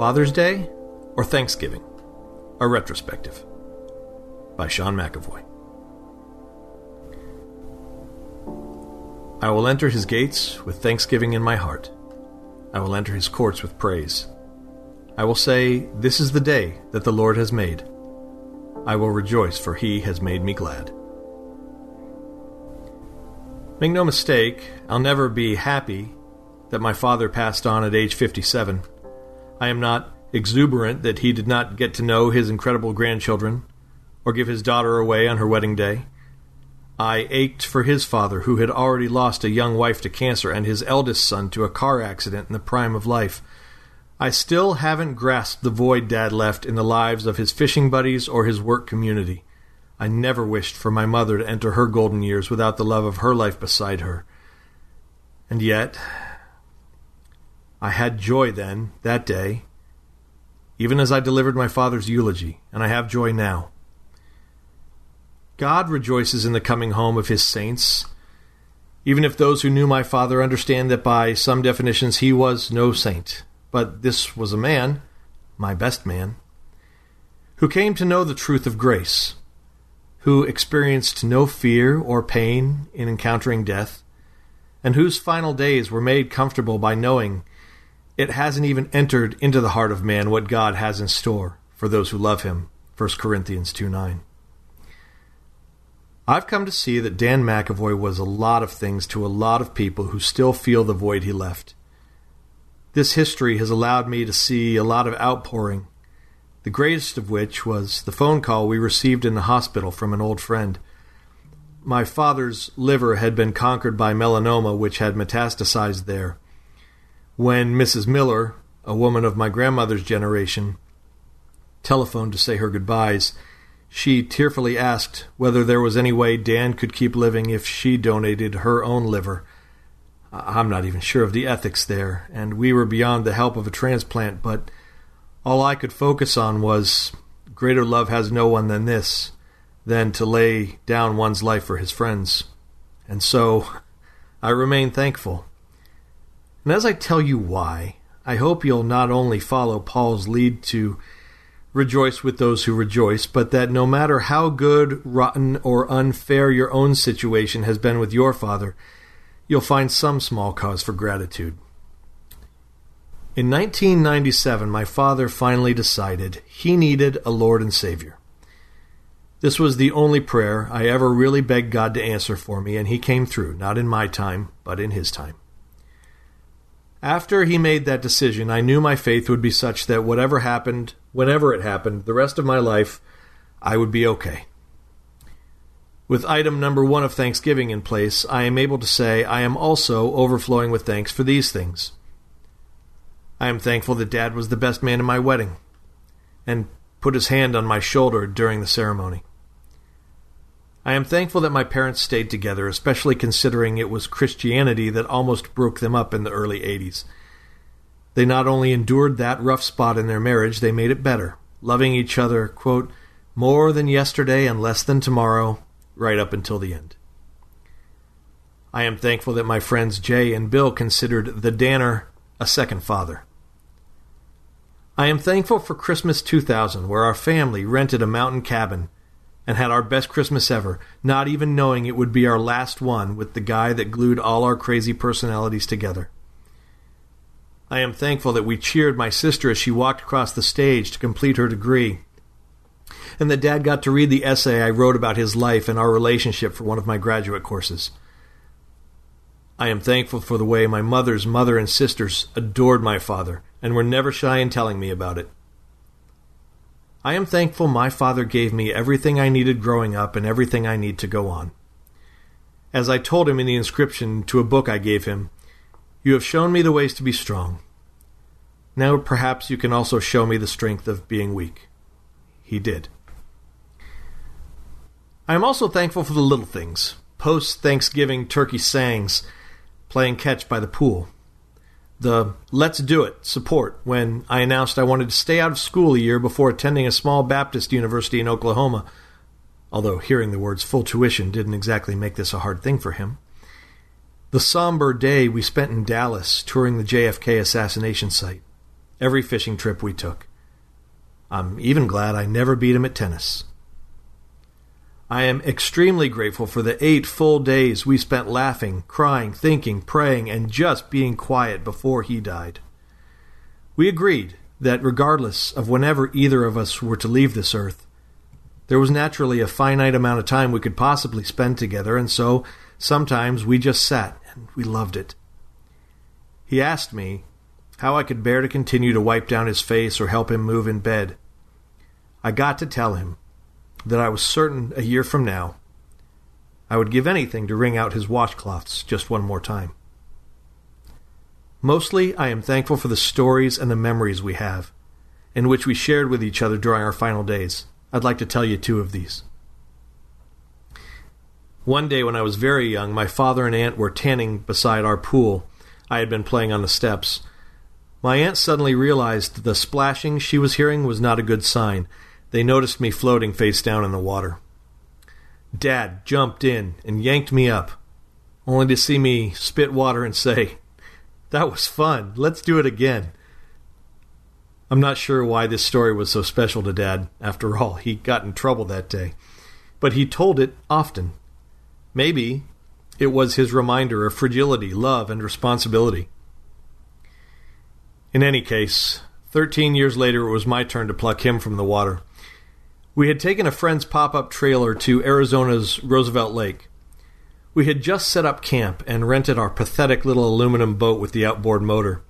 Father's Day or Thanksgiving? A retrospective by Sean McAvoy. I will enter his gates with thanksgiving in my heart. I will enter his courts with praise. I will say, This is the day that the Lord has made. I will rejoice, for he has made me glad. Make no mistake, I'll never be happy that my father passed on at age 57. I am not exuberant that he did not get to know his incredible grandchildren or give his daughter away on her wedding day. I ached for his father, who had already lost a young wife to cancer and his eldest son to a car accident in the prime of life. I still haven't grasped the void Dad left in the lives of his fishing buddies or his work community. I never wished for my mother to enter her golden years without the love of her life beside her. And yet, I had joy then, that day, even as I delivered my father's eulogy, and I have joy now. God rejoices in the coming home of his saints, even if those who knew my father understand that by some definitions he was no saint. But this was a man, my best man, who came to know the truth of grace, who experienced no fear or pain in encountering death, and whose final days were made comfortable by knowing it hasn't even entered into the heart of man what God has in store for those who love him. 1 Corinthians 2 9. I've come to see that Dan McAvoy was a lot of things to a lot of people who still feel the void he left. This history has allowed me to see a lot of outpouring, the greatest of which was the phone call we received in the hospital from an old friend. My father's liver had been conquered by melanoma, which had metastasized there. When Mrs. Miller, a woman of my grandmother's generation, telephoned to say her goodbyes, she tearfully asked whether there was any way Dan could keep living if she donated her own liver. I'm not even sure of the ethics there, and we were beyond the help of a transplant, but all I could focus on was greater love has no one than this, than to lay down one's life for his friends. And so I remain thankful. And as I tell you why, I hope you'll not only follow Paul's lead to rejoice with those who rejoice, but that no matter how good, rotten, or unfair your own situation has been with your father, you'll find some small cause for gratitude. In 1997, my father finally decided he needed a Lord and Savior. This was the only prayer I ever really begged God to answer for me, and He came through, not in my time, but in His time. After he made that decision, I knew my faith would be such that whatever happened, whenever it happened, the rest of my life, I would be okay. With item number one of Thanksgiving in place, I am able to say I am also overflowing with thanks for these things. I am thankful that Dad was the best man in my wedding and put his hand on my shoulder during the ceremony. I am thankful that my parents stayed together, especially considering it was Christianity that almost broke them up in the early 80s. They not only endured that rough spot in their marriage, they made it better, loving each other, quote, more than yesterday and less than tomorrow, right up until the end. I am thankful that my friends Jay and Bill considered the Danner a second father. I am thankful for Christmas 2000, where our family rented a mountain cabin and had our best Christmas ever, not even knowing it would be our last one with the guy that glued all our crazy personalities together. I am thankful that we cheered my sister as she walked across the stage to complete her degree and that Dad got to read the essay I wrote about his life and our relationship for one of my graduate courses. I am thankful for the way my mother's mother and sisters adored my father and were never shy in telling me about it. I am thankful my father gave me everything I needed growing up and everything I need to go on. As I told him in the inscription to a book I gave him, You have shown me the ways to be strong. Now perhaps you can also show me the strength of being weak. He did. I am also thankful for the little things post Thanksgiving turkey sayings, playing catch by the pool. The let's do it support when I announced I wanted to stay out of school a year before attending a small Baptist university in Oklahoma, although hearing the words full tuition didn't exactly make this a hard thing for him. The somber day we spent in Dallas touring the JFK assassination site. every fishing trip we took. I'm even glad I never beat him at tennis. I am extremely grateful for the eight full days we spent laughing, crying, thinking, praying, and just being quiet before he died. We agreed that regardless of whenever either of us were to leave this earth, there was naturally a finite amount of time we could possibly spend together, and so sometimes we just sat and we loved it. He asked me how I could bear to continue to wipe down his face or help him move in bed. I got to tell him that I was certain a year from now I would give anything to wring out his washcloths just one more time. Mostly, I am thankful for the stories and the memories we have, in which we shared with each other during our final days. I'd like to tell you two of these. One day when I was very young, my father and aunt were tanning beside our pool. I had been playing on the steps. My aunt suddenly realized the splashing she was hearing was not a good sign, they noticed me floating face down in the water. Dad jumped in and yanked me up, only to see me spit water and say, That was fun. Let's do it again. I'm not sure why this story was so special to Dad. After all, he got in trouble that day. But he told it often. Maybe it was his reminder of fragility, love, and responsibility. In any case, thirteen years later, it was my turn to pluck him from the water. We had taken a friend's pop up trailer to Arizona's Roosevelt Lake. We had just set up camp and rented our pathetic little aluminum boat with the outboard motor.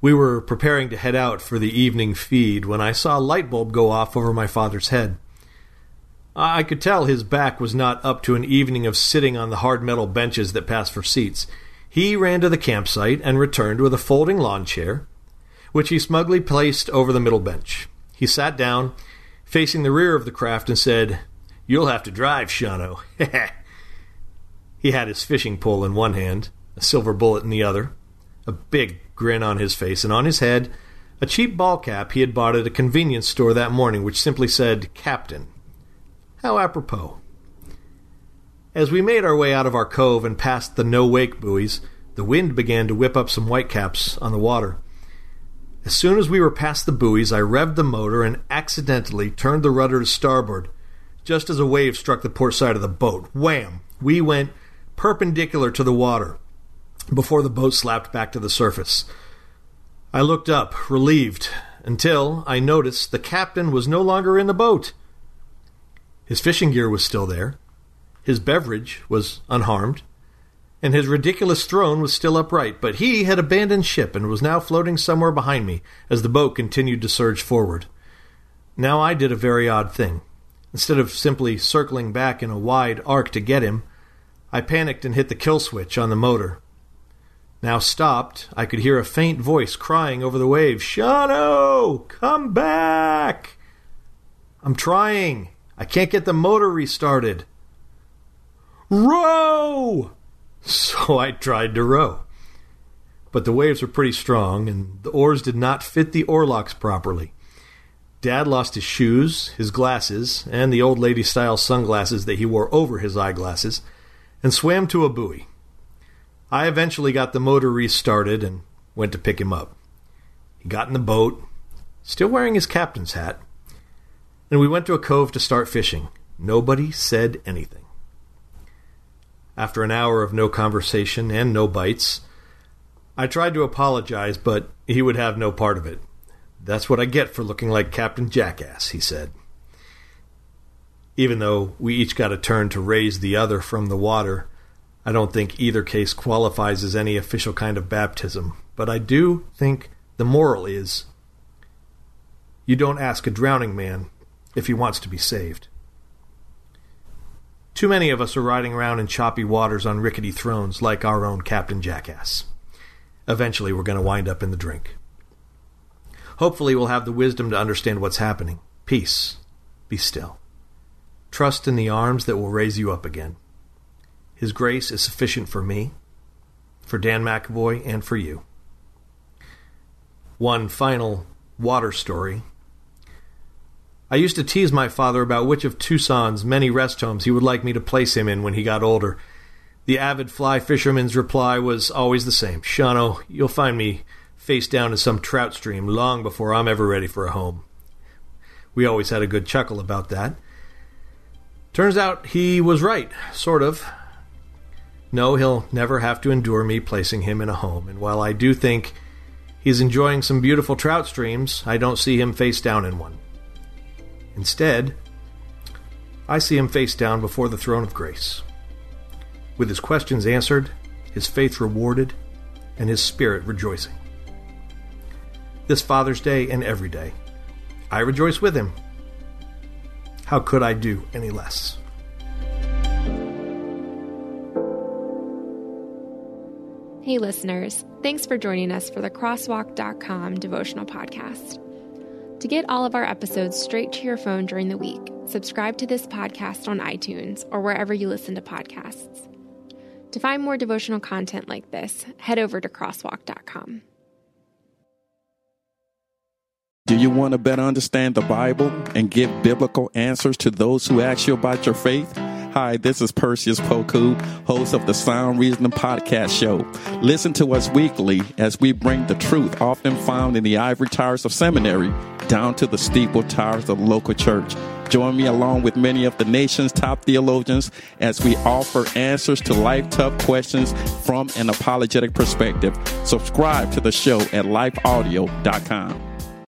We were preparing to head out for the evening feed when I saw a light bulb go off over my father's head. I could tell his back was not up to an evening of sitting on the hard metal benches that pass for seats. He ran to the campsite and returned with a folding lawn chair, which he smugly placed over the middle bench. He sat down facing the rear of the craft and said, You'll have to drive, Shano. he had his fishing pole in one hand, a silver bullet in the other, a big grin on his face, and on his head, a cheap ball cap he had bought at a convenience store that morning, which simply said, Captain. How apropos. As we made our way out of our cove and past the no wake buoys, the wind began to whip up some whitecaps on the water. As soon as we were past the buoys, I revved the motor and accidentally turned the rudder to starboard. Just as a wave struck the port side of the boat, wham! We went perpendicular to the water before the boat slapped back to the surface. I looked up, relieved, until I noticed the captain was no longer in the boat. His fishing gear was still there. His beverage was unharmed and his ridiculous throne was still upright, but he had abandoned ship and was now floating somewhere behind me as the boat continued to surge forward. Now I did a very odd thing. Instead of simply circling back in a wide arc to get him, I panicked and hit the kill switch on the motor. Now stopped, I could hear a faint voice crying over the waves, Shano! Come back! I'm trying. I can't get the motor restarted. Row! So I tried to row. But the waves were pretty strong, and the oars did not fit the oarlocks properly. Dad lost his shoes, his glasses, and the old lady style sunglasses that he wore over his eyeglasses, and swam to a buoy. I eventually got the motor restarted and went to pick him up. He got in the boat, still wearing his captain's hat, and we went to a cove to start fishing. Nobody said anything. After an hour of no conversation and no bites, I tried to apologize, but he would have no part of it. That's what I get for looking like Captain Jackass, he said. Even though we each got a turn to raise the other from the water, I don't think either case qualifies as any official kind of baptism, but I do think the moral is you don't ask a drowning man if he wants to be saved. Too many of us are riding around in choppy waters on rickety thrones like our own Captain Jackass. Eventually, we're going to wind up in the drink. Hopefully, we'll have the wisdom to understand what's happening. Peace. Be still. Trust in the arms that will raise you up again. His grace is sufficient for me, for Dan McAvoy, and for you. One final water story I used to tease my father about which of Tucson's many rest homes he would like me to place him in when he got older. The avid fly fisherman's reply was always the same Shano, you'll find me face down in some trout stream long before I'm ever ready for a home. We always had a good chuckle about that. Turns out he was right, sort of. No, he'll never have to endure me placing him in a home, and while I do think he's enjoying some beautiful trout streams, I don't see him face down in one. Instead, I see him face down before the throne of grace, with his questions answered, his faith rewarded, and his spirit rejoicing. This Father's Day and every day, I rejoice with him. How could I do any less? Hey, listeners, thanks for joining us for the Crosswalk.com devotional podcast. To get all of our episodes straight to your phone during the week, subscribe to this podcast on iTunes or wherever you listen to podcasts. To find more devotional content like this, head over to Crosswalk.com. Do you want to better understand the Bible and give biblical answers to those who ask you about your faith? Hi, this is Perseus Poku, host of the Sound Reasoning Podcast Show. Listen to us weekly as we bring the truth often found in the ivory towers of seminary down to the steeple towers of the local church. Join me along with many of the nation's top theologians as we offer answers to life tough questions from an apologetic perspective. Subscribe to the show at lifeaudio.com.